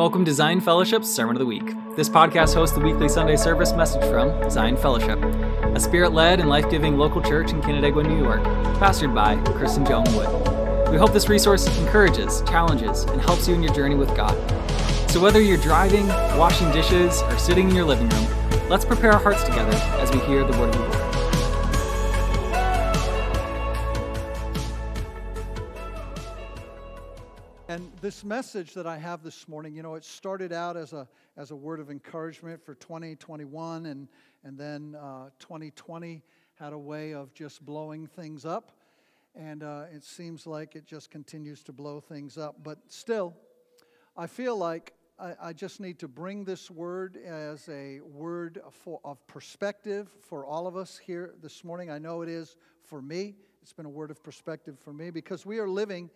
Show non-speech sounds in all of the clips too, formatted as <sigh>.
Welcome to Zion Fellowship's Sermon of the Week. This podcast hosts the weekly Sunday service message from Zion Fellowship, a spirit led and life giving local church in Canandaigua, New York, pastored by and Joan Wood. We hope this resource encourages, challenges, and helps you in your journey with God. So whether you're driving, washing dishes, or sitting in your living room, let's prepare our hearts together as we hear the word of the Lord. This message that I have this morning, you know, it started out as a, as a word of encouragement for 2021, and, and then uh, 2020 had a way of just blowing things up. And uh, it seems like it just continues to blow things up. But still, I feel like I, I just need to bring this word as a word for, of perspective for all of us here this morning. I know it is for me. It's been a word of perspective for me because we are living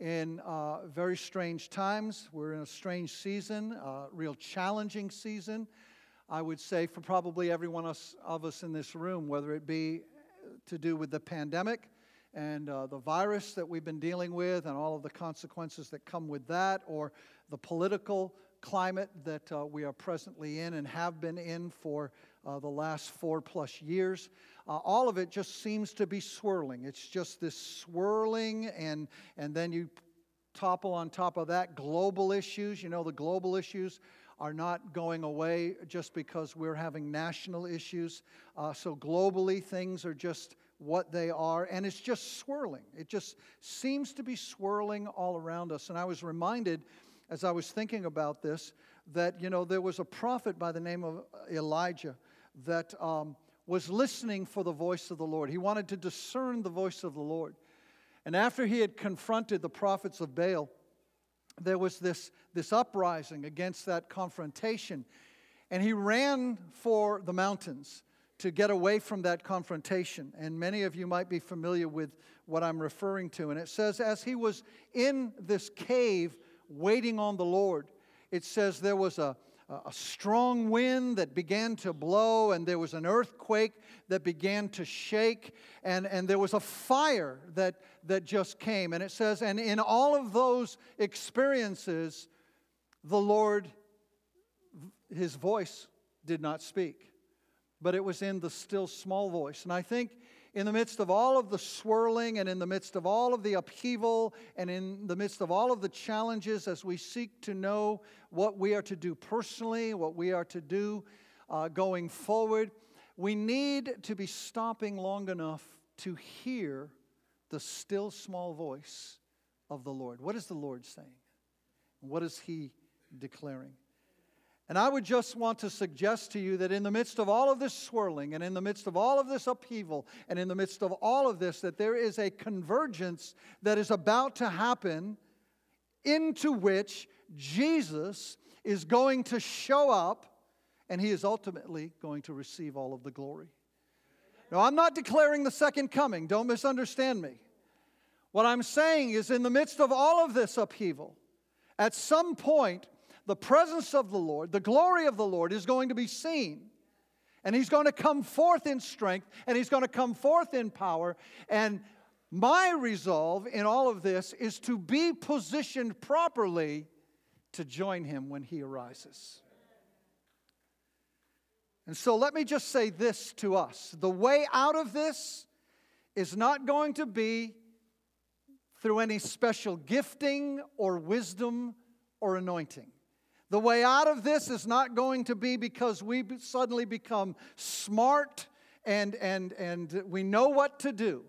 in uh, very strange times. We're in a strange season, a real challenging season. I would say for probably every one of us in this room, whether it be to do with the pandemic and uh, the virus that we've been dealing with and all of the consequences that come with that, or the political climate that uh, we are presently in and have been in for uh, the last four plus years uh, all of it just seems to be swirling. It's just this swirling, and, and then you topple on top of that global issues. You know, the global issues are not going away just because we're having national issues. Uh, so, globally, things are just what they are, and it's just swirling. It just seems to be swirling all around us. And I was reminded as I was thinking about this that, you know, there was a prophet by the name of Elijah that. Um, was listening for the voice of the Lord. He wanted to discern the voice of the Lord. And after he had confronted the prophets of Baal, there was this, this uprising against that confrontation. And he ran for the mountains to get away from that confrontation. And many of you might be familiar with what I'm referring to. And it says, as he was in this cave waiting on the Lord, it says there was a, a strong wind that began to blow, and there was an earthquake that began to shake, and, and there was a fire that, that just came. And it says, and in all of those experiences, the Lord, his voice did not speak, but it was in the still small voice. And I think in the midst of all of the swirling and in the midst of all of the upheaval and in the midst of all of the challenges as we seek to know what we are to do personally, what we are to do uh, going forward, we need to be stopping long enough to hear the still small voice of the Lord. What is the Lord saying? What is He declaring? And I would just want to suggest to you that in the midst of all of this swirling and in the midst of all of this upheaval and in the midst of all of this, that there is a convergence that is about to happen into which Jesus is going to show up and he is ultimately going to receive all of the glory. Now, I'm not declaring the second coming, don't misunderstand me. What I'm saying is, in the midst of all of this upheaval, at some point, the presence of the Lord, the glory of the Lord is going to be seen. And he's going to come forth in strength and he's going to come forth in power. And my resolve in all of this is to be positioned properly to join him when he arises. And so let me just say this to us the way out of this is not going to be through any special gifting or wisdom or anointing. The way out of this is not going to be because we suddenly become smart and, and, and we know what to do.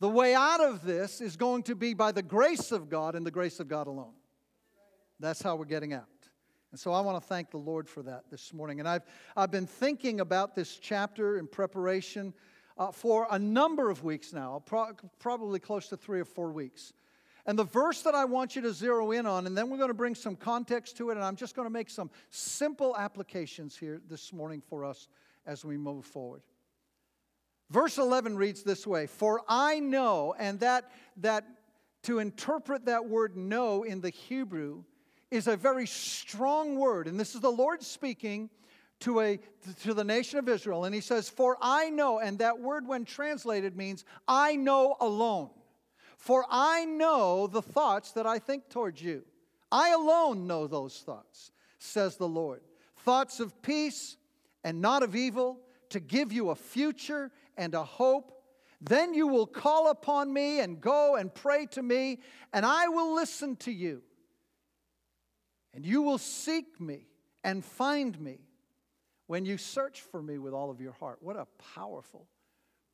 The way out of this is going to be by the grace of God and the grace of God alone. That's how we're getting out. And so I want to thank the Lord for that this morning. And I've, I've been thinking about this chapter in preparation uh, for a number of weeks now, pro- probably close to three or four weeks. And the verse that I want you to zero in on, and then we're going to bring some context to it, and I'm just going to make some simple applications here this morning for us as we move forward. Verse 11 reads this way For I know, and that, that to interpret that word know in the Hebrew is a very strong word. And this is the Lord speaking to, a, to the nation of Israel. And he says, For I know, and that word, when translated, means I know alone. For I know the thoughts that I think towards you. I alone know those thoughts, says the Lord. Thoughts of peace and not of evil, to give you a future and a hope. Then you will call upon me and go and pray to me, and I will listen to you. And you will seek me and find me when you search for me with all of your heart. What a powerful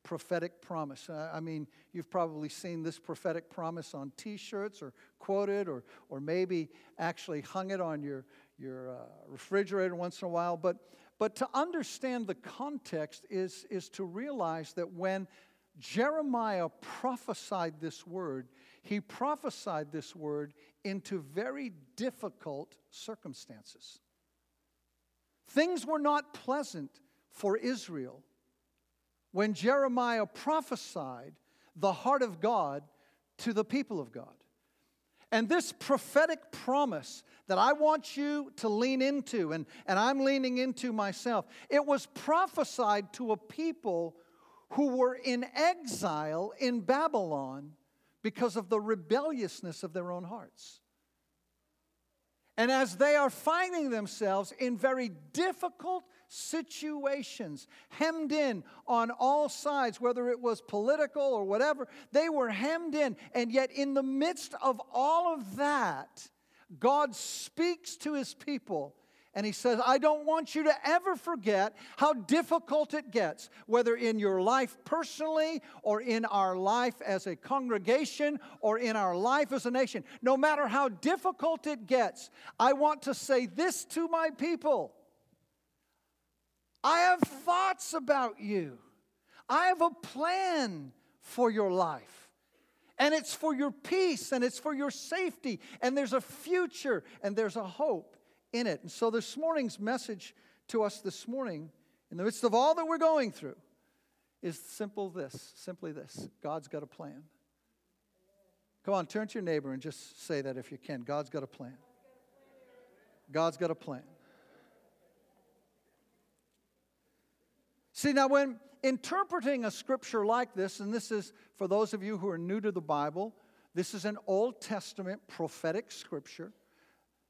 prophetic promise. I mean, you've probably seen this prophetic promise on t shirts or quoted or, or maybe actually hung it on your, your uh, refrigerator once in a while. But, but to understand the context is, is to realize that when Jeremiah prophesied this word, he prophesied this word into very difficult circumstances. Things were not pleasant for Israel when Jeremiah prophesied the heart of God to the people of God. And this prophetic promise that I want you to lean into, and, and I'm leaning into myself, it was prophesied to a people who were in exile in Babylon because of the rebelliousness of their own hearts. And as they are finding themselves in very difficult situations, hemmed in on all sides, whether it was political or whatever, they were hemmed in. And yet, in the midst of all of that, God speaks to his people and he says, I don't want you to ever forget how difficult it gets, whether in your life personally or in our life as a congregation or in our life as a nation. No matter how difficult it gets, I want to say this to my people I have thoughts about you, I have a plan for your life. And it's for your peace and it's for your safety, and there's a future and there's a hope in it. And so this morning's message to us this morning, in the midst of all that we're going through, is simple this, simply this. God's got a plan. Come on, turn to your neighbor and just say that if you can. God's got a plan. God's got a plan. See, now when interpreting a scripture like this, and this is for those of you who are new to the Bible, this is an Old Testament prophetic scripture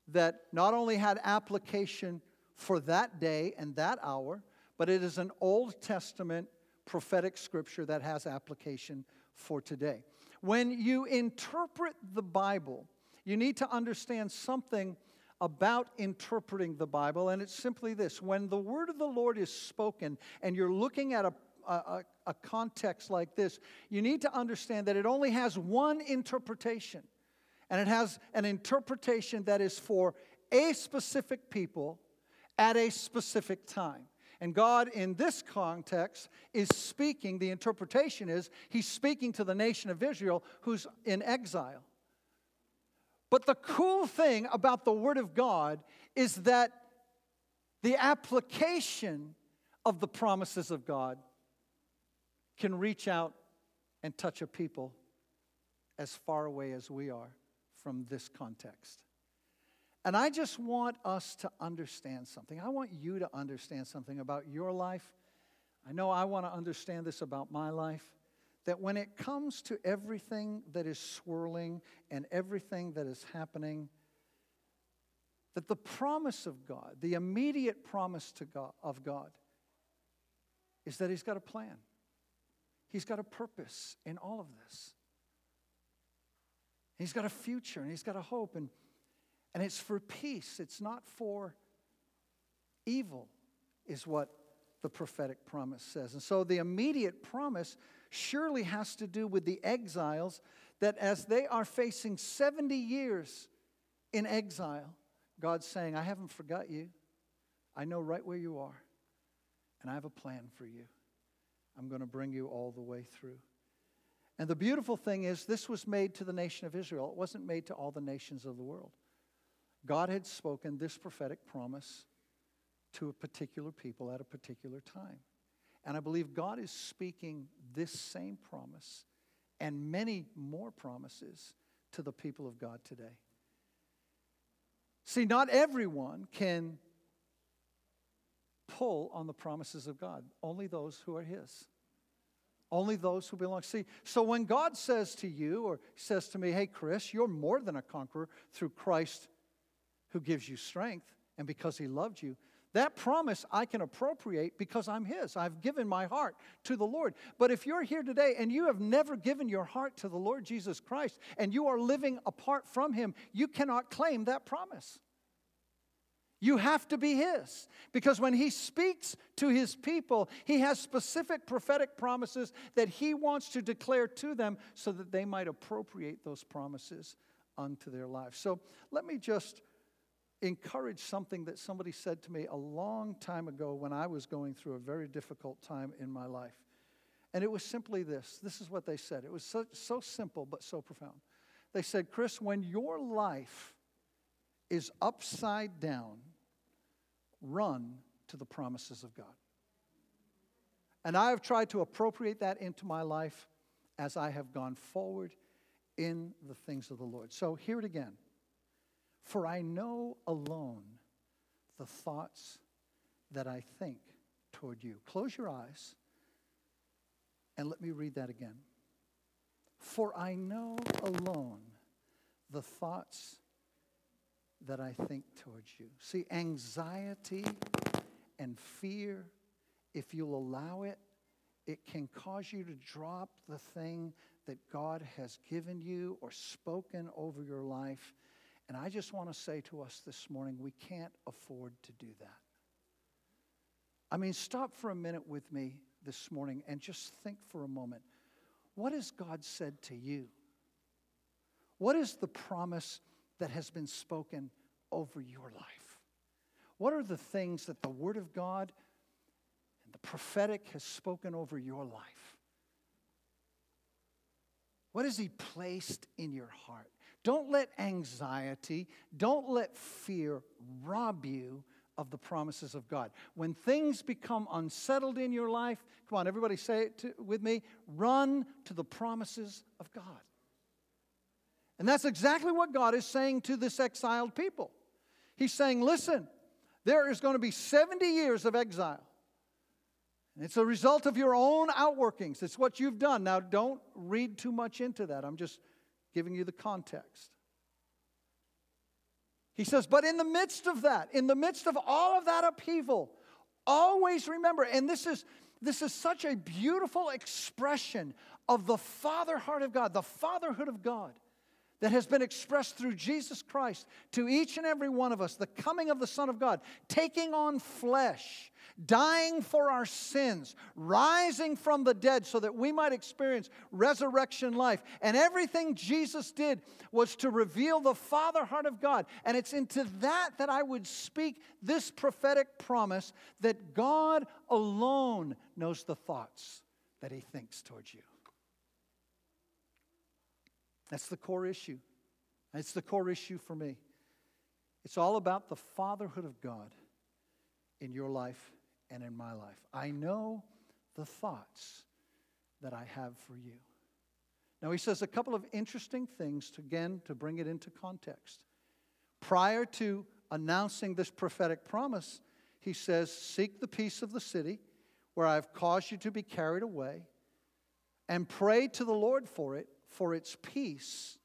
that not only had application for that day and that hour, but it is an Old Testament prophetic scripture that has application for today. When you interpret the Bible, you need to understand something about interpreting the Bible, and it's simply this when the word of the Lord is spoken and you're looking at a a, a, context like this, you need to understand that it only has one interpretation and it has an interpretation that is for a specific people at a specific time. And God, in this context, is speaking, the interpretation is, He's speaking to the nation of Israel who's in exile. But the cool thing about the Word of God is that the application of the promises of God can reach out and touch a people as far away as we are from this context. And I just want us to understand something. I want you to understand something about your life. I know I want to understand this about my life that when it comes to everything that is swirling and everything that is happening, that the promise of God, the immediate promise to God, of God, is that He's got a plan. He's got a purpose in all of this. He's got a future and he's got a hope, and, and it's for peace, it's not for evil, is what the prophetic promise says. And so the immediate promise surely has to do with the exiles that as they are facing 70 years in exile, God's saying, I haven't forgot you. I know right where you are, and I have a plan for you. I'm going to bring you all the way through. And the beautiful thing is, this was made to the nation of Israel. It wasn't made to all the nations of the world. God had spoken this prophetic promise to a particular people at a particular time. And I believe God is speaking this same promise and many more promises to the people of God today. See, not everyone can pull on the promises of God, only those who are His. Only those who belong. See, so when God says to you or says to me, hey, Chris, you're more than a conqueror through Christ who gives you strength and because he loved you. That promise I can appropriate because I'm His. I've given my heart to the Lord. But if you're here today and you have never given your heart to the Lord Jesus Christ and you are living apart from Him, you cannot claim that promise. You have to be His. Because when He speaks to His people, He has specific prophetic promises that He wants to declare to them so that they might appropriate those promises unto their lives. So let me just encourage something that somebody said to me a long time ago when I was going through a very difficult time in my life. And it was simply this this is what they said. It was so, so simple but so profound. They said, Chris, when your life is upside down, run to the promises of God. And I have tried to appropriate that into my life as I have gone forward in the things of the Lord. So, hear it again. For I know alone the thoughts that I think toward you. Close your eyes and let me read that again. For I know alone the thoughts that I think towards you. See, anxiety and fear, if you'll allow it, it can cause you to drop the thing that God has given you or spoken over your life and I just want to say to us this morning, we can't afford to do that. I mean, stop for a minute with me this morning and just think for a moment. What has God said to you? What is the promise that has been spoken over your life? What are the things that the Word of God and the prophetic has spoken over your life? What has He placed in your heart? Don't let anxiety, don't let fear rob you of the promises of God. When things become unsettled in your life, come on, everybody say it to, with me run to the promises of God. And that's exactly what God is saying to this exiled people. He's saying, listen, there is going to be 70 years of exile. And it's a result of your own outworkings. It's what you've done. Now, don't read too much into that. I'm just giving you the context. He says, but in the midst of that, in the midst of all of that upheaval, always remember, and this is this is such a beautiful expression of the father heart of God, the fatherhood of God that has been expressed through Jesus Christ to each and every one of us, the coming of the Son of God, taking on flesh dying for our sins, rising from the dead so that we might experience resurrection life. And everything Jesus did was to reveal the Father heart of God. And it's into that that I would speak this prophetic promise that God alone knows the thoughts that He thinks towards you. That's the core issue. It's the core issue for me. It's all about the fatherhood of God in your life and in my life. I know the thoughts that I have for you. Now, he says a couple of interesting things, to, again, to bring it into context. Prior to announcing this prophetic promise, he says, Seek the peace of the city where I've caused you to be carried away, and pray to the Lord for it, for its peace,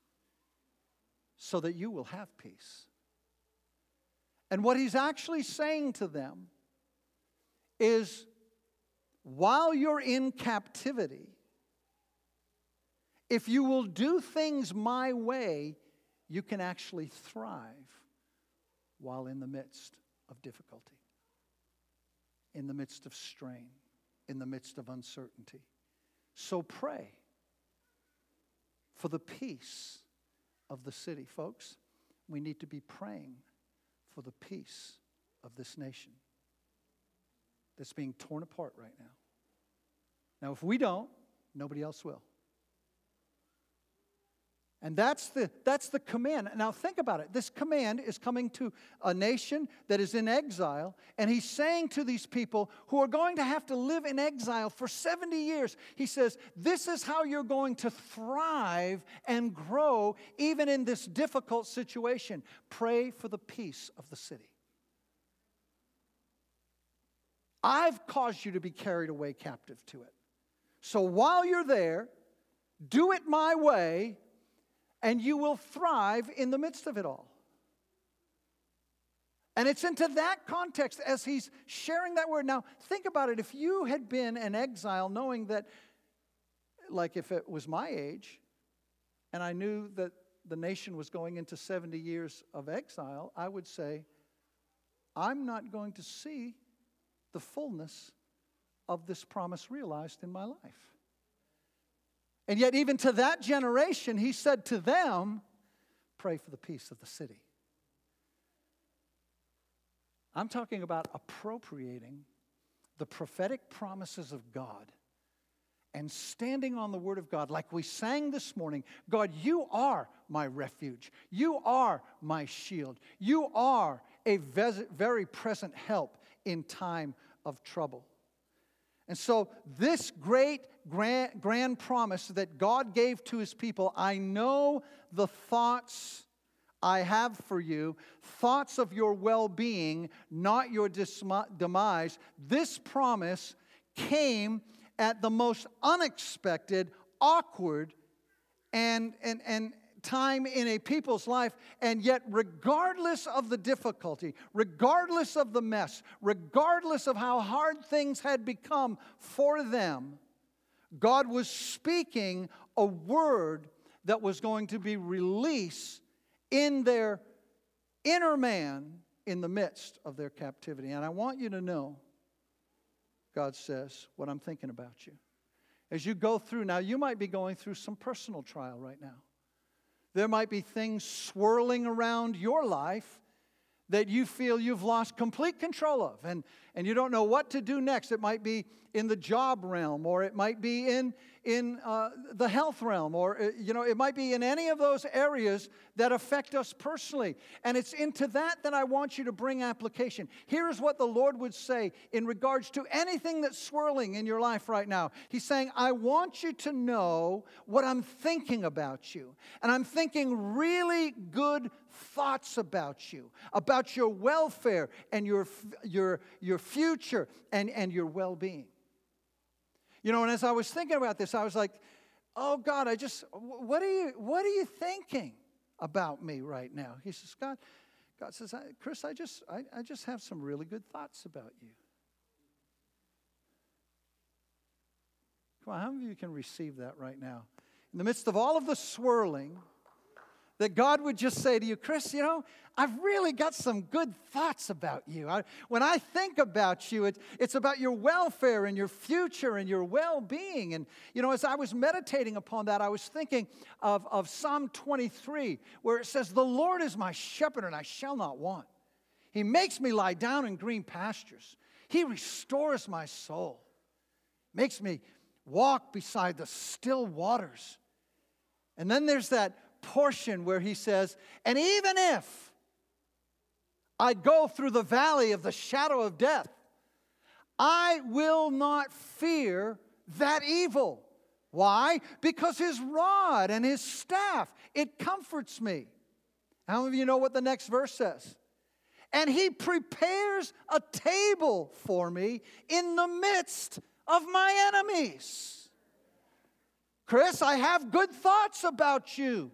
so that you will have peace. And what he's actually saying to them is while you're in captivity, if you will do things my way, you can actually thrive while in the midst of difficulty, in the midst of strain, in the midst of uncertainty. So pray for the peace of the city. Folks, we need to be praying for the peace of this nation that's being torn apart right now. Now, if we don't, nobody else will. And that's the, that's the command. Now, think about it. This command is coming to a nation that is in exile, and he's saying to these people who are going to have to live in exile for 70 years, he says, This is how you're going to thrive and grow even in this difficult situation. Pray for the peace of the city. I've caused you to be carried away captive to it. So while you're there, do it my way, and you will thrive in the midst of it all. And it's into that context as he's sharing that word. Now, think about it. If you had been an exile, knowing that, like if it was my age, and I knew that the nation was going into 70 years of exile, I would say, I'm not going to see the fullness of this promise realized in my life. And yet, even to that generation, he said to them, Pray for the peace of the city. I'm talking about appropriating the prophetic promises of God and standing on the Word of God, like we sang this morning God, you are my refuge. You are my shield. You are a very present help in time of trouble. And so, this great grand, grand promise that God gave to his people I know the thoughts I have for you thoughts of your well being, not your demise. This promise came at the most unexpected, awkward, and, and, and time in a people's life, and yet, regardless of the difficulty, regardless of the mess, regardless of how hard things had become for them, God was speaking a word that was going to be released in their inner man in the midst of their captivity. And I want you to know, God says, what I'm thinking about you. As you go through, now you might be going through some personal trial right now. There might be things swirling around your life that you feel you've lost complete control of and, and you don't know what to do next. It might be in the job realm or it might be in, in uh, the health realm, or uh, you know, it might be in any of those areas that affect us personally. And it's into that that I want you to bring application. Here's what the Lord would say in regards to anything that's swirling in your life right now. He's saying, I want you to know what I'm thinking about you. And I'm thinking really good thoughts about you, about your welfare and your, your, your future and, and your well being. You know, and as I was thinking about this, I was like, oh God, I just, what are you, what are you thinking about me right now? He says, God, God says, I, Chris, I just, I, I just have some really good thoughts about you. Come on, how many of you can receive that right now? In the midst of all of the swirling, that God would just say to you, Chris, you know, I've really got some good thoughts about you. I, when I think about you, it, it's about your welfare and your future and your well being. And, you know, as I was meditating upon that, I was thinking of, of Psalm 23, where it says, The Lord is my shepherd, and I shall not want. He makes me lie down in green pastures, He restores my soul, makes me walk beside the still waters. And then there's that portion where he says, And even if I go through the valley of the shadow of death, I will not fear that evil. Why? Because his rod and his staff, it comforts me. How many of you know what the next verse says? And he prepares a table for me in the midst of my enemies. Chris, I have good thoughts about you.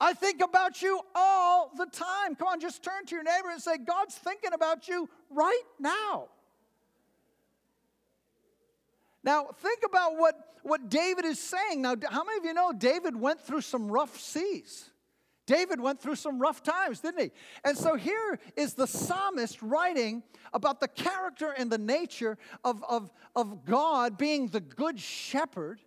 I think about you all the time. Come on, just turn to your neighbor and say, God's thinking about you right now. Now, think about what, what David is saying. Now, how many of you know David went through some rough seas? David went through some rough times, didn't he? And so here is the psalmist writing about the character and the nature of, of, of God being the good shepherd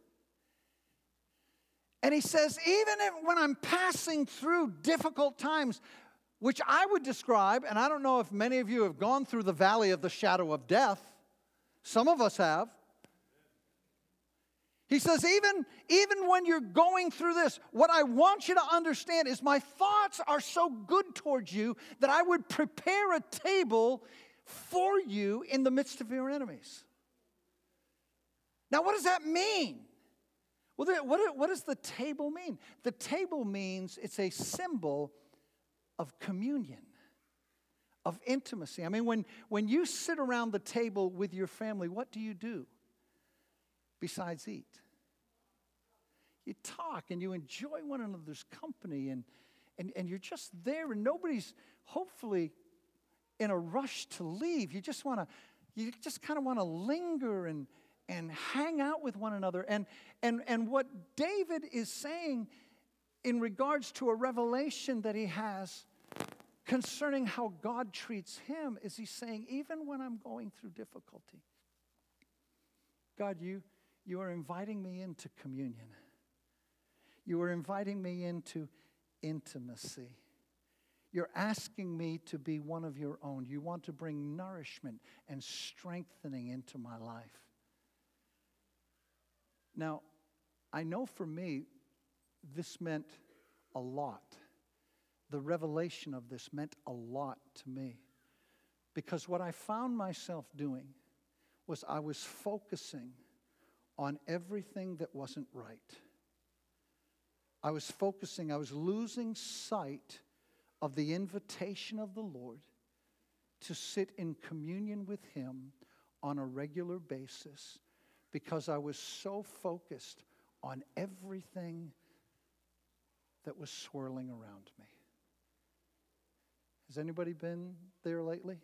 and he says, even if, when I'm passing through difficult times, which I would describe, and I don't know if many of you have gone through the valley of the shadow of death, some of us have. He says, even, even when you're going through this, what I want you to understand is my thoughts are so good towards you that I would prepare a table for you in the midst of your enemies. Now, what does that mean? Well, what, what does the table mean? The table means it's a symbol of communion, of intimacy. I mean, when, when you sit around the table with your family, what do you do besides eat? You talk and you enjoy one another's company, and, and, and you're just there, and nobody's hopefully in a rush to leave. You just want to, you just kind of want to linger and, and hang out with one another. And, and, and what David is saying in regards to a revelation that he has concerning how God treats him is he's saying, even when I'm going through difficulty, God, you, you are inviting me into communion. You are inviting me into intimacy. You're asking me to be one of your own. You want to bring nourishment and strengthening into my life. Now, I know for me, this meant a lot. The revelation of this meant a lot to me. Because what I found myself doing was I was focusing on everything that wasn't right. I was focusing, I was losing sight of the invitation of the Lord to sit in communion with Him on a regular basis because I was so focused on everything that was swirling around me. Has anybody been there lately?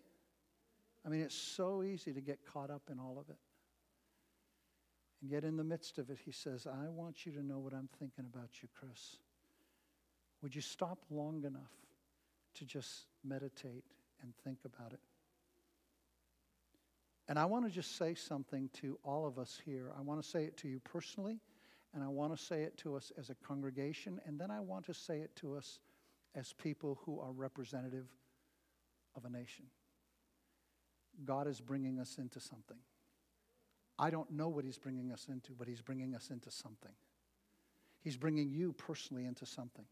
I mean, it's so easy to get caught up in all of it. And yet, in the midst of it, he says, I want you to know what I'm thinking about you, Chris. Would you stop long enough to just meditate and think about it? And I want to just say something to all of us here. I want to say it to you personally, and I want to say it to us as a congregation, and then I want to say it to us as people who are representative of a nation. God is bringing us into something. I don't know what He's bringing us into, but He's bringing us into something. He's bringing you personally into something.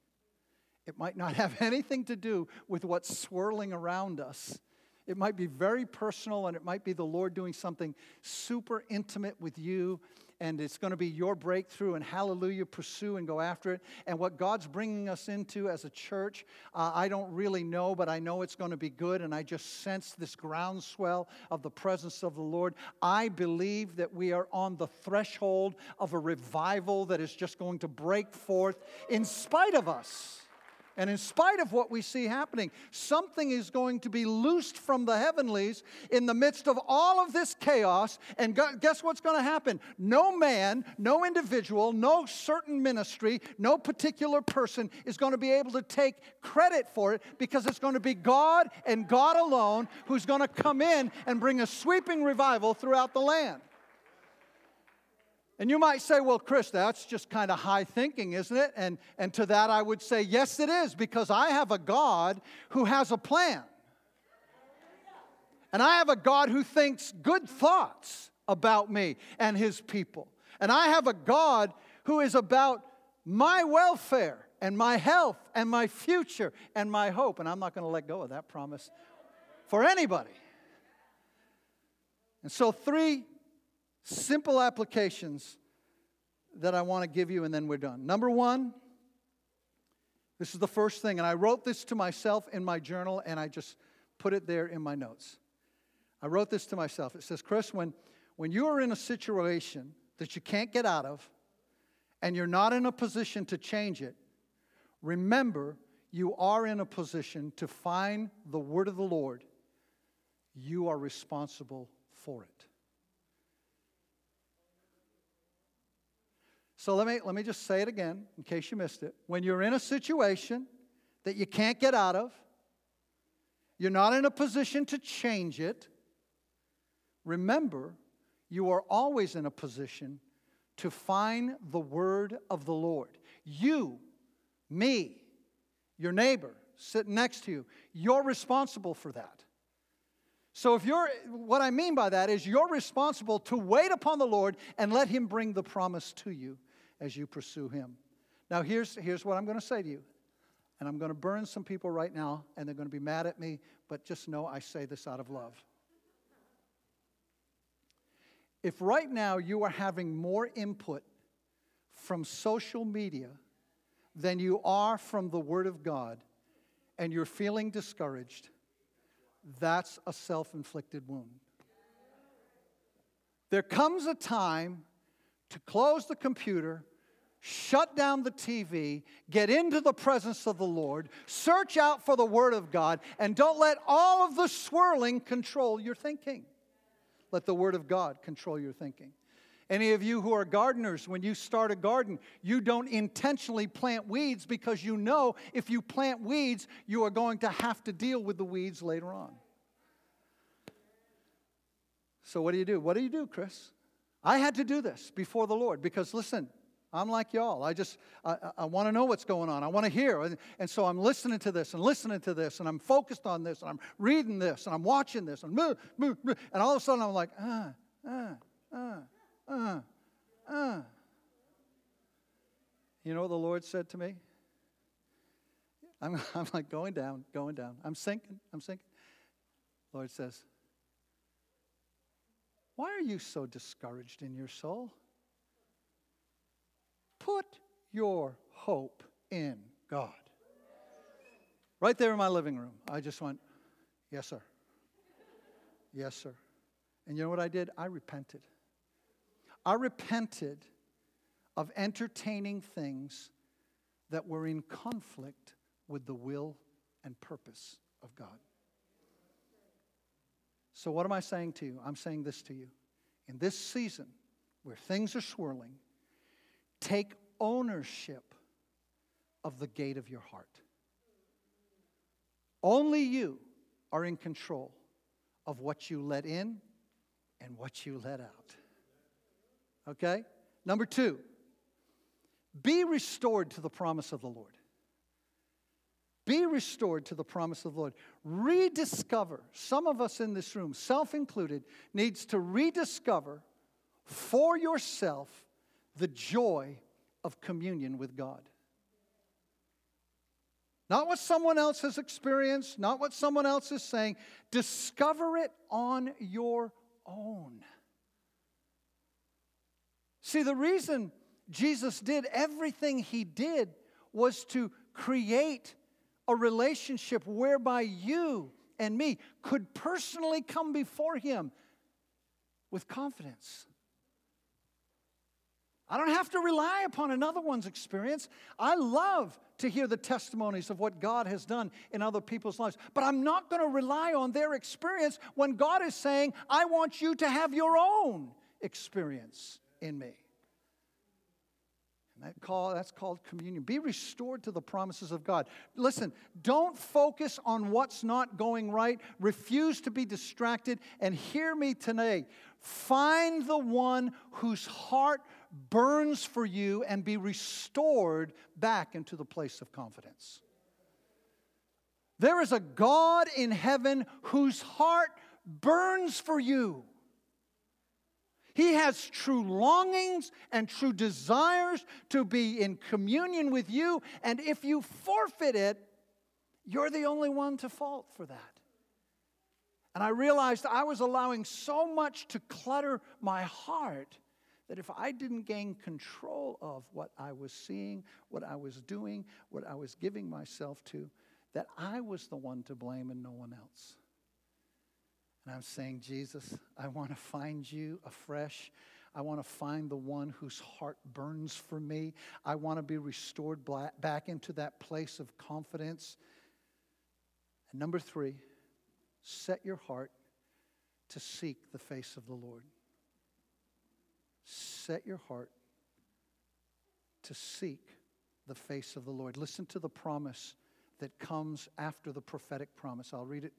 It might not <laughs> have anything to do with what's swirling around us. It might be very personal, and it might be the Lord doing something super intimate with you and it's going to be your breakthrough. And hallelujah, pursue and go after it. And what God's bringing us into as a church, uh, I don't really know, but I know it's going to be good. And I just sense this groundswell of the presence of the Lord. I believe that we are on the threshold of a revival that is just going to break forth in spite of us. And in spite of what we see happening, something is going to be loosed from the heavenlies in the midst of all of this chaos. And guess what's going to happen? No man, no individual, no certain ministry, no particular person is going to be able to take credit for it because it's going to be God and God alone who's going to come in and bring a sweeping revival throughout the land. And you might say, well, Chris, that's just kind of high thinking, isn't it? And, and to that I would say, yes, it is, because I have a God who has a plan. And I have a God who thinks good thoughts about me and his people. And I have a God who is about my welfare and my health and my future and my hope. And I'm not going to let go of that promise for anybody. And so, three simple applications that I want to give you, and then we're done. Number one, this is the first thing, and I wrote this to myself in my journal, and I just put it there in my notes. I wrote this to myself. It says, Chris, when, when you are in a situation that you can't get out of, and you're not in a position to change it, remember you are in a position to find the word of the Lord. You are responsible for it. So let me, let me just say it again in case you missed it. When you're in a situation that you can't get out of, you're not in a position to change it, remember, you are always in a position to find the word of the Lord. You, me, your neighbor sitting next to you, you're responsible for that. So, if you're, what I mean by that is you're responsible to wait upon the Lord and let Him bring the promise to you as you pursue Him. Now, here's, here's what I'm going to say to you. And I'm going to burn some people right now, and they're going to be mad at me, but just know I say this out of love. If right now you are having more input from social media than you are from the Word of God, and you're feeling discouraged, that's a self inflicted wound. There comes a time to close the computer, shut down the TV, get into the presence of the Lord, search out for the Word of God, and don't let all of the swirling control your thinking. Let the Word of God control your thinking. Any of you who are gardeners, when you start a garden, you don't intentionally plant weeds because you know if you plant weeds, you are going to have to deal with the weeds later on. So, what do you do? What do you do, Chris? I had to do this before the Lord because, listen, I'm like y'all. I just, I, I want to know what's going on. I want to hear. And, and, so I'm listening to this and listening to this and I'm focused on this and I'm reading this and I'm watching this and move, move, move. And all of a sudden I'm like, ah, ah, ah, ah, ah. You know what the Lord said to me? I'm, <laughs> I'm like going down, going down. I'm sinking, I'm sinking. Lord says, Why are you so discouraged in your soul? Put your hope in God. Right there in my living room, I just went, Yes, sir. Yes, sir. And you know what I did? I repented. I repented of entertaining things that were in conflict with the will and purpose of God. So, what am I saying to you? I'm saying this to you. In this season where things are swirling, take ownership of the gate of your heart. Only you are in control of what you let in and what you let out. Okay? Number two, be restored to the promise of the Lord. Be restored to the promise of the Lord. Rediscover, some of us in this room, self included, needs to rediscover for yourself the joy of communion with God. Not what someone else has experienced, not what someone else is saying. Discover it on your own. See, the reason Jesus did everything he did was to create a relationship whereby you and me could personally come before him with confidence. I don't have to rely upon another one's experience. I love to hear the testimonies of what God has done in other people's lives, but I'm not going to rely on their experience when God is saying, I want you to have your own experience in me. That call, that's called communion. Be restored to the promises of God. Listen, don't focus on what's not going right. Refuse to be distracted. And hear me today. Find the one whose heart burns for you and be restored back into the place of confidence. There is a God in heaven whose heart burns for you. He has true longings and true desires to be in communion with you. And if you forfeit it, you're the only one to fault for that. And I realized I was allowing so much to clutter my heart that if I didn't gain control of what I was seeing, what I was doing, what I was giving myself to, that I was the one to blame and no one else. And I'm saying, Jesus, I want to find you afresh. I want to find the one whose heart burns for me. I want to be restored back into that place of confidence. And number three, set your heart to seek the face of the Lord. Set your heart to seek the face of the Lord. Listen to the promise that comes after the prophetic promise. I'll read it,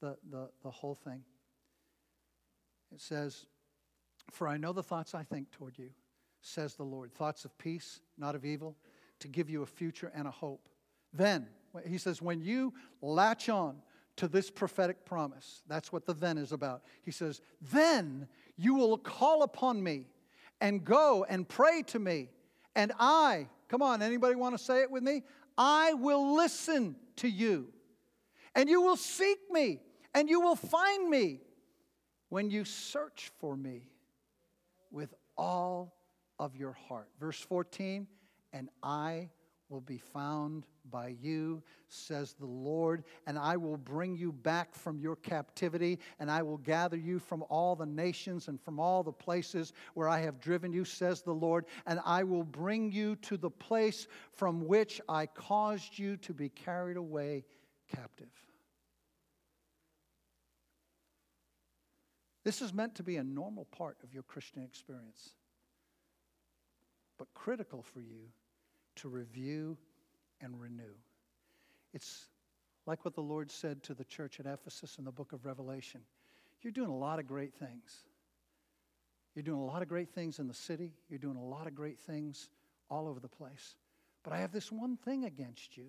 the, the, the whole thing. It says, For I know the thoughts I think toward you, says the Lord, thoughts of peace, not of evil, to give you a future and a hope. Then, he says, when you latch on to this prophetic promise, that's what the then is about. He says, then you will call upon me and go and pray to me. And I, come on, anybody want to say it with me? I will listen to you. And you will seek me and you will find me when you search for me with all of your heart. Verse 14, and I will be found by you, says the Lord, and I will bring you back from your captivity, and I will gather you from all the nations and from all the places where I have driven you, says the Lord, and I will bring you to the place from which I caused you to be carried away captive. This is meant to be a normal part of your Christian experience, but critical for you to review and renew. It's like what the Lord said to the church at Ephesus in the book of Revelation. You're doing a lot of great things. You're doing a lot of great things in the city. You're doing a lot of great things all over the place. But I have this one thing against you.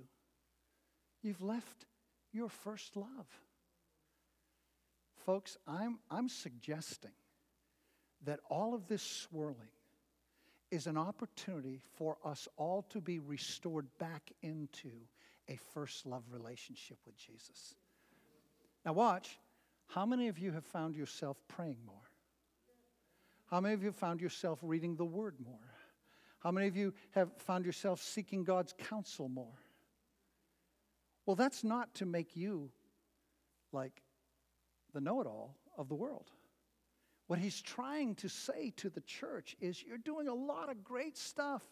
You've left your first love. Folks, I'm, I'm suggesting that all of this swirling is an opportunity for us all to be restored back into a first love relationship with Jesus. Now, watch. How many of you have found yourself praying more? How many of you have found yourself reading the Word more? How many of you have found yourself seeking God's counsel more? Well, that's not to make you like the know it all of the world. What he's trying to say to the church is you're doing a lot of great stuff,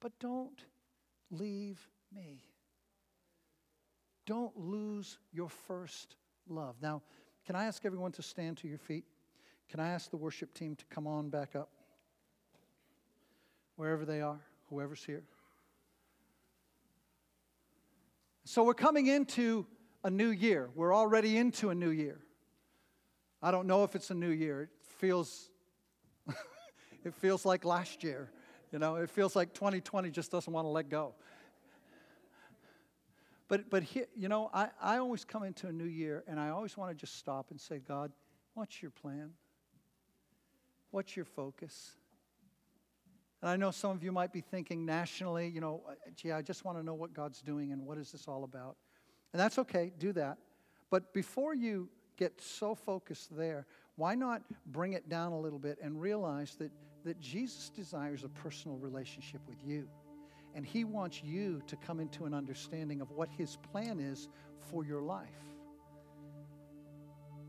but don't leave me. Don't lose your first love. Now, can I ask everyone to stand to your feet? Can I ask the worship team to come on back up? Wherever they are, whoever's here. So we're coming into a new year. We're already into a new year. I don't know if it's a new year. It feels <laughs> it feels like last year. You know, it feels like 2020 just doesn't want to let go. But but here, you know, I, I always come into a new year and I always want to just stop and say, God, what's your plan? What's your focus? And I know some of you might be thinking nationally, you know, gee, I just want to know what God's doing and what is this all about. And that's okay, do that. But before you get so focused there, why not bring it down a little bit and realize that, that Jesus desires a personal relationship with you? And he wants you to come into an understanding of what his plan is for your life.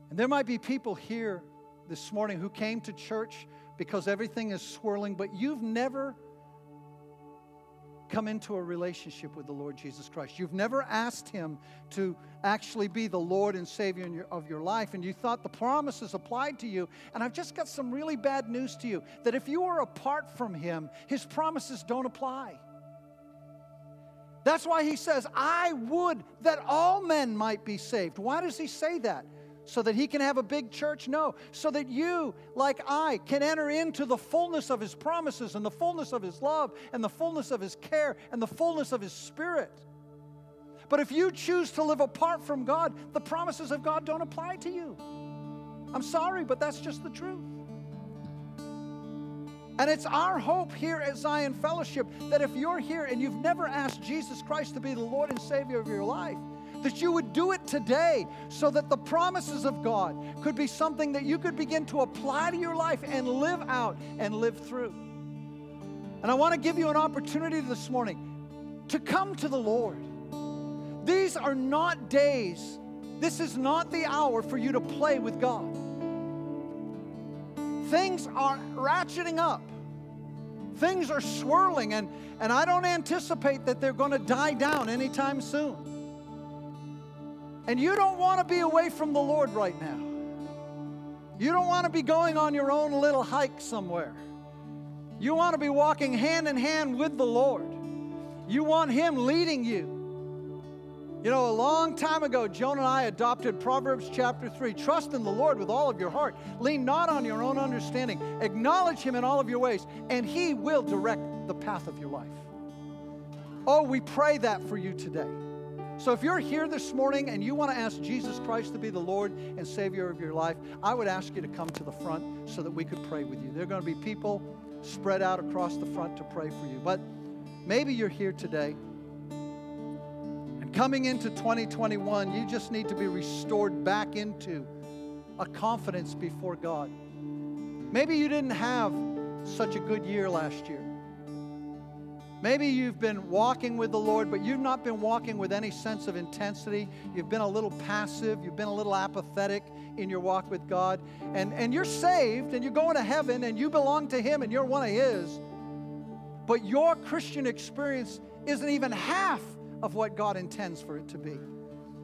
And there might be people here this morning who came to church because everything is swirling, but you've never come into a relationship with the Lord Jesus Christ. You've never asked Him to actually be the Lord and Savior of your life, and you thought the promises applied to you. And I've just got some really bad news to you that if you are apart from Him, His promises don't apply. That's why He says, I would that all men might be saved. Why does He say that? So that he can have a big church? No, so that you, like I, can enter into the fullness of his promises and the fullness of his love and the fullness of his care and the fullness of his spirit. But if you choose to live apart from God, the promises of God don't apply to you. I'm sorry, but that's just the truth. And it's our hope here at Zion Fellowship that if you're here and you've never asked Jesus Christ to be the Lord and Savior of your life, that you would do it today so that the promises of God could be something that you could begin to apply to your life and live out and live through. And I want to give you an opportunity this morning to come to the Lord. These are not days, this is not the hour for you to play with God. Things are ratcheting up. Things are swirling, and, and I don't anticipate that they're going to die down anytime soon. And you don't want to be away from the Lord right now. You don't want to be going on your own little hike somewhere. You want to be walking hand in hand with the Lord. You want Him leading you. You know, a long time ago, Joan and I adopted Proverbs chapter 3. Trust in the Lord with all of your heart. Lean not on your own understanding. Acknowledge Him in all of your ways, and He will direct the path of your life. Oh, we pray that for you today. So if you're here this morning and you want to ask Jesus Christ to be the Lord and Savior of your life, I would ask you to come to the front so that we could pray with you. There are going to be people spread out across the front to pray for you. But maybe you're here today and coming into 2021, you just need to be restored back into a confidence before God. Maybe you didn't have such a good year last year. Maybe you've been walking with the Lord, but you've not been walking with any sense of intensity. You've been a little passive, you've been a little apathetic in your walk with God. And, and you're saved and you're going to heaven and you belong to Him and you're one of His. But your Christian experience isn't even half of what God intends for it to be.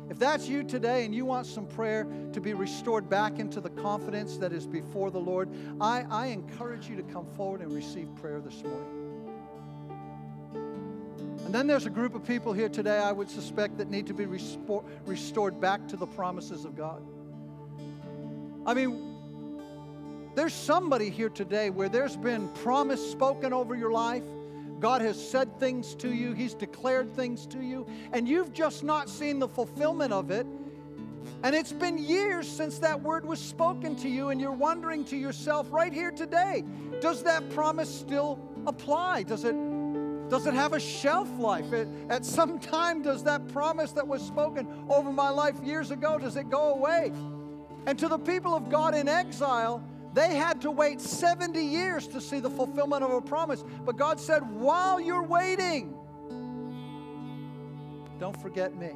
If that's you today and you want some prayer to be restored back into the confidence that is before the Lord, I, I encourage you to come forward and receive prayer this morning. And then there's a group of people here today I would suspect that need to be restored back to the promises of God. I mean, there's somebody here today where there's been promise spoken over your life. God has said things to you, He's declared things to you, and you've just not seen the fulfillment of it. And it's been years since that word was spoken to you, and you're wondering to yourself right here today does that promise still apply? Does it does it have a shelf life? It, at some time, does that promise that was spoken over my life years ago, does it go away? And to the people of God in exile, they had to wait 70 years to see the fulfillment of a promise. But God said, while you're waiting, don't forget me.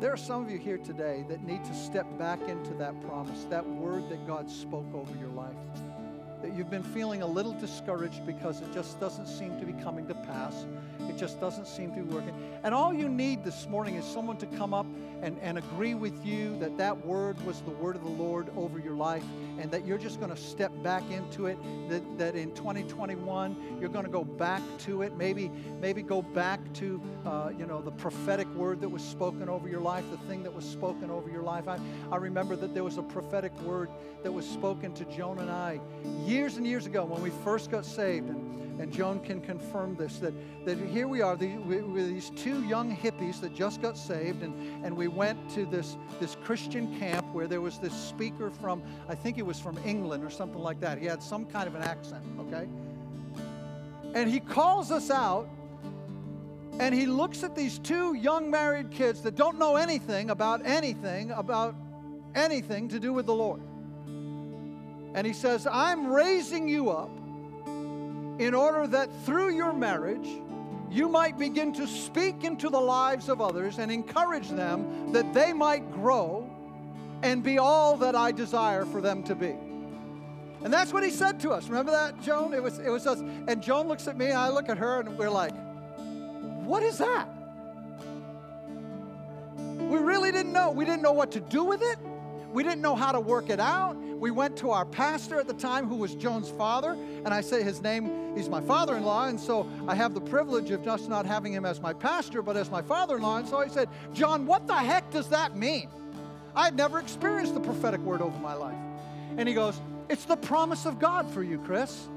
There are some of you here today that need to step back into that promise, that word that God spoke over your life that you've been feeling a little discouraged because it just doesn't seem to be coming to pass. It just doesn't seem to be working. And all you need this morning is someone to come up and, and agree with you that that word was the word of the Lord over your life and that you're just going to step back into it, that, that in 2021 you're going to go back to it. Maybe, maybe go back to, uh, you know, the prophetic word that was spoken over your life, the thing that was spoken over your life. I, I remember that there was a prophetic word that was spoken to Joan and I years and years ago when we first got saved. And, and Joan can confirm this that, that here we are, the, we, we're these two young hippies that just got saved, and, and we went to this, this Christian camp where there was this speaker from, I think it was from England or something like that. He had some kind of an accent, okay? And he calls us out and he looks at these two young married kids that don't know anything about anything, about anything to do with the Lord. And he says, I'm raising you up in order that through your marriage, you might begin to speak into the lives of others and encourage them that they might grow and be all that I desire for them to be. And that's what he said to us. Remember that, Joan? It was, it was us. And Joan looks at me, and I look at her, and we're like, what is that? We really didn't know. We didn't know what to do with it. We didn't know how to work it out. We went to our pastor at the time, who was Joan's father, and I say his name, he's my father in law, and so I have the privilege of just not having him as my pastor, but as my father in law. And so I said, John, what the heck does that mean? I had never experienced the prophetic word over my life. And he goes, It's the promise of God for you, Chris.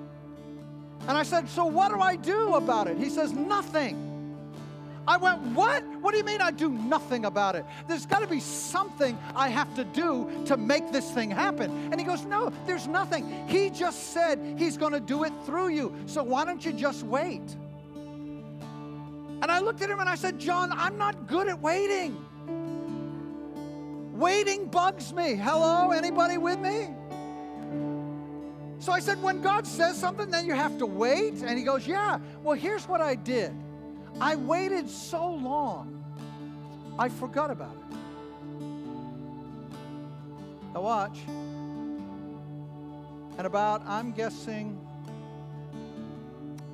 And I said, So what do I do about it? He says, Nothing. I went, What? What do you mean I do nothing about it? There's got to be something I have to do to make this thing happen. And he goes, No, there's nothing. He just said he's going to do it through you. So why don't you just wait? And I looked at him and I said, John, I'm not good at waiting. Waiting bugs me. Hello, anybody with me? So I said, when God says something, then you have to wait. And he goes, Yeah. Well, here's what I did. I waited so long, I forgot about it. Now, watch. And about, I'm guessing,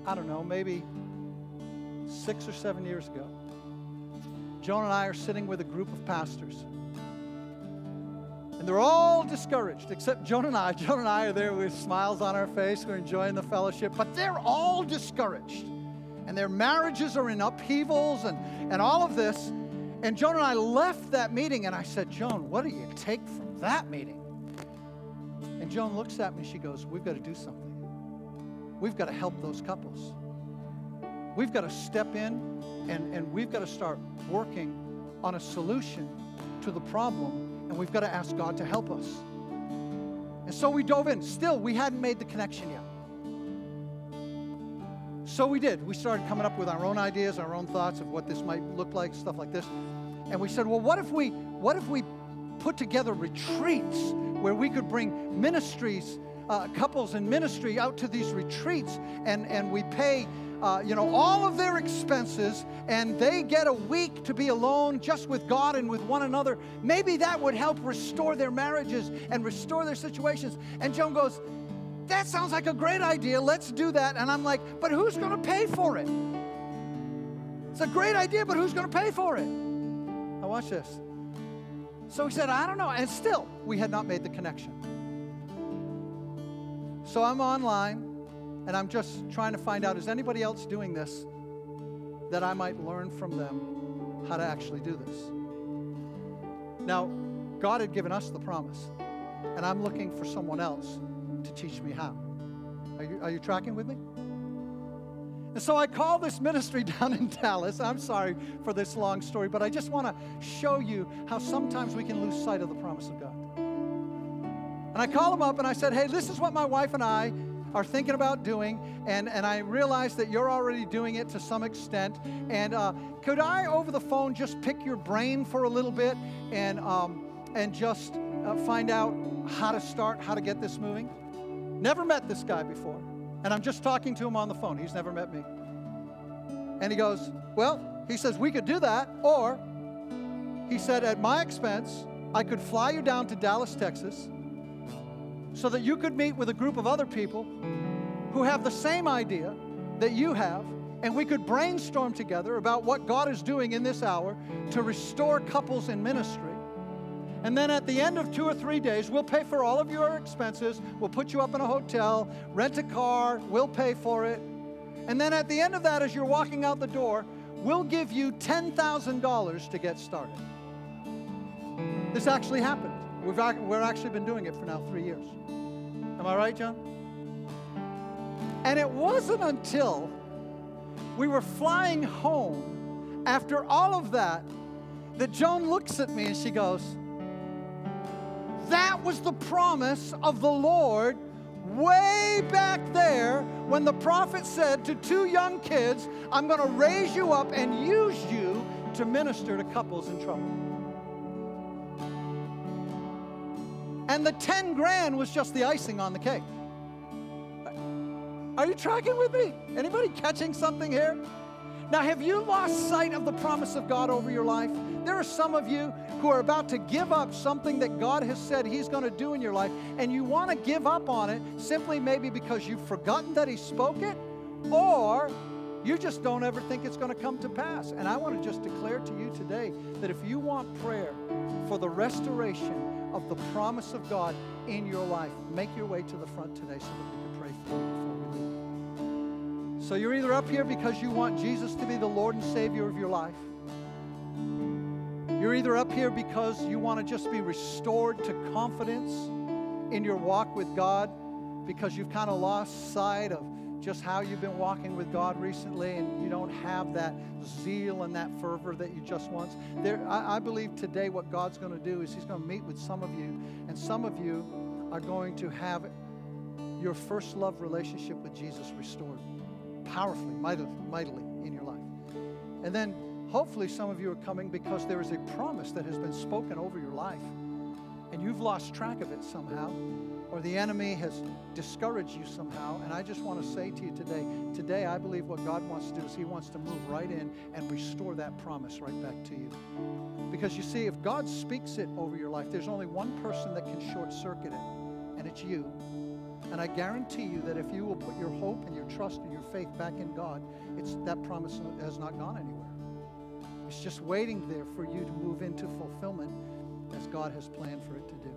I don't know, maybe six or seven years ago, Joan and I are sitting with a group of pastors. And they're all discouraged, except Joan and I. <laughs> Joan and I are there with smiles on our face. We're enjoying the fellowship, but they're all discouraged and their marriages are in upheavals and, and all of this. And Joan and I left that meeting, and I said, Joan, what do you take from that meeting? And Joan looks at me, she goes, We've got to do something. We've got to help those couples. We've got to step in and, and we've got to start working on a solution to the problem, and we've got to ask God to help us. And so we dove in. Still, we hadn't made the connection yet. So we did. We started coming up with our own ideas, our own thoughts of what this might look like, stuff like this. And we said, well, what if we what if we put together retreats where we could bring ministries uh, couples in ministry out to these retreats and, and we pay uh, you know, all of their expenses and they get a week to be alone just with God and with one another, maybe that would help restore their marriages and restore their situations. And Joan goes, That sounds like a great idea. Let's do that. And I'm like, But who's going to pay for it? It's a great idea, but who's going to pay for it? Now, watch this. So he said, I don't know. And still, we had not made the connection. So I'm online and I'm just trying to find out is anybody else doing this that I might learn from them how to actually do this? Now, God had given us the promise, and I'm looking for someone else to teach me how. Are you, are you tracking with me? And so I call this ministry <laughs> down in Dallas. I'm sorry for this long story, but I just want to show you how sometimes we can lose sight of the promise of God. And I call him up and I said, Hey, this is what my wife and I are thinking about doing, and, and I realize that you're already doing it to some extent. And uh, could I, over the phone, just pick your brain for a little bit and, um, and just uh, find out how to start, how to get this moving? Never met this guy before. And I'm just talking to him on the phone. He's never met me. And he goes, Well, he says, we could do that. Or he said, at my expense, I could fly you down to Dallas, Texas so that you could meet with a group of other people who have the same idea that you have, and we could brainstorm together about what God is doing in this hour to restore couples in ministry. And then at the end of two or three days, we'll pay for all of your expenses. We'll put you up in a hotel, rent a car, we'll pay for it. And then at the end of that, as you're walking out the door, we'll give you $10,000 to get started. This actually happened. We've, we've actually been doing it for now three years. Am I right, John? And it wasn't until we were flying home after all of that that Joan looks at me and she goes, was the promise of the Lord way back there when the prophet said to two young kids, I'm going to raise you up and use you to minister to couples in trouble. And the 10 grand was just the icing on the cake. Are you tracking with me? Anybody catching something here? Now, have you lost sight of the promise of God over your life? There are some of you who are about to give up something that God has said He's going to do in your life, and you want to give up on it simply maybe because you've forgotten that He spoke it, or you just don't ever think it's going to come to pass. And I want to just declare to you today that if you want prayer for the restoration of the promise of God in your life, make your way to the front today so that we can pray for you before we leave. So you're either up here because you want Jesus to be the Lord and Savior of your life. You're either up here because you want to just be restored to confidence in your walk with God because you've kind of lost sight of just how you've been walking with God recently and you don't have that zeal and that fervor that you just once. There, I, I believe today what God's going to do is He's going to meet with some of you, and some of you are going to have your first love relationship with Jesus restored powerfully, mightily, mightily in your life. And then hopefully some of you are coming because there is a promise that has been spoken over your life, and you've lost track of it somehow or the enemy has discouraged you somehow. And I just want to say to you today, today I believe what God wants to do is He wants to move right in and restore that promise right back to you. Because you see, if God speaks it over your life, there's only one person that can short circuit it, and it's you. And I guarantee you that if you will put your hope and your trust and your faith back in God, it's that promise has not gone anywhere. It's just waiting there for you to move into fulfillment as God has planned for it to do.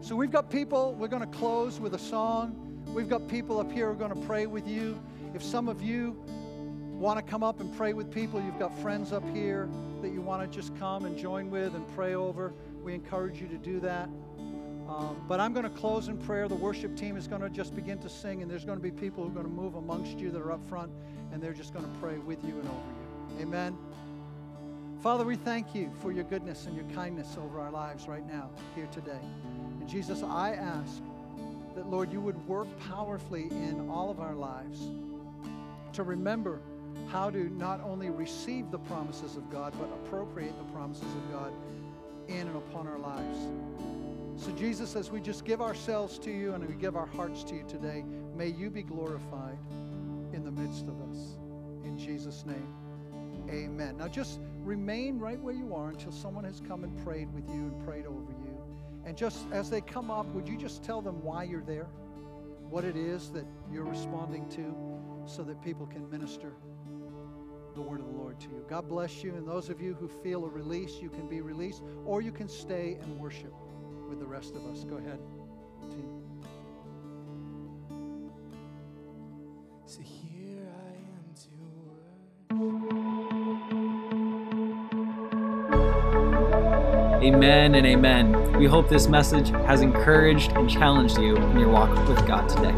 So we've got people, we're going to close with a song. We've got people up here who are going to pray with you. If some of you want to come up and pray with people, you've got friends up here that you want to just come and join with and pray over, we encourage you to do that. Um, but I'm going to close in prayer. The worship team is going to just begin to sing, and there's going to be people who are going to move amongst you that are up front, and they're just going to pray with you and over you. Amen. Father, we thank you for your goodness and your kindness over our lives right now, here today. And Jesus, I ask that, Lord, you would work powerfully in all of our lives to remember how to not only receive the promises of God, but appropriate the promises of God in and upon our lives So, Jesus, as we just give ourselves to you and we give our hearts to you today, may you be glorified in the midst of us. In Jesus' name, amen. Now, just remain right where you are until someone has come and prayed with you and prayed over you. And just as they come up, would you just tell them why you're there? What it is that you're responding to so that people can minister the word of the Lord to you. God bless you. And those of you who feel a release, you can be released, or you can stay and worship with the rest of us. Go ahead, team. Amen and amen. We hope this message has encouraged and challenged you in your walk with God today.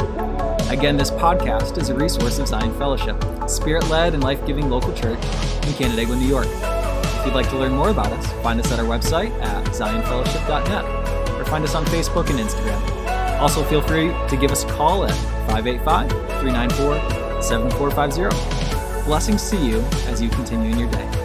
Again, this podcast is a resource of Zion Fellowship, spirit led and life giving local church in Canandaigua, New York. If you'd like to learn more about us, find us at our website at zionfellowship.net or find us on Facebook and Instagram. Also, feel free to give us a call at 585 394 7450. Blessings to you as you continue in your day.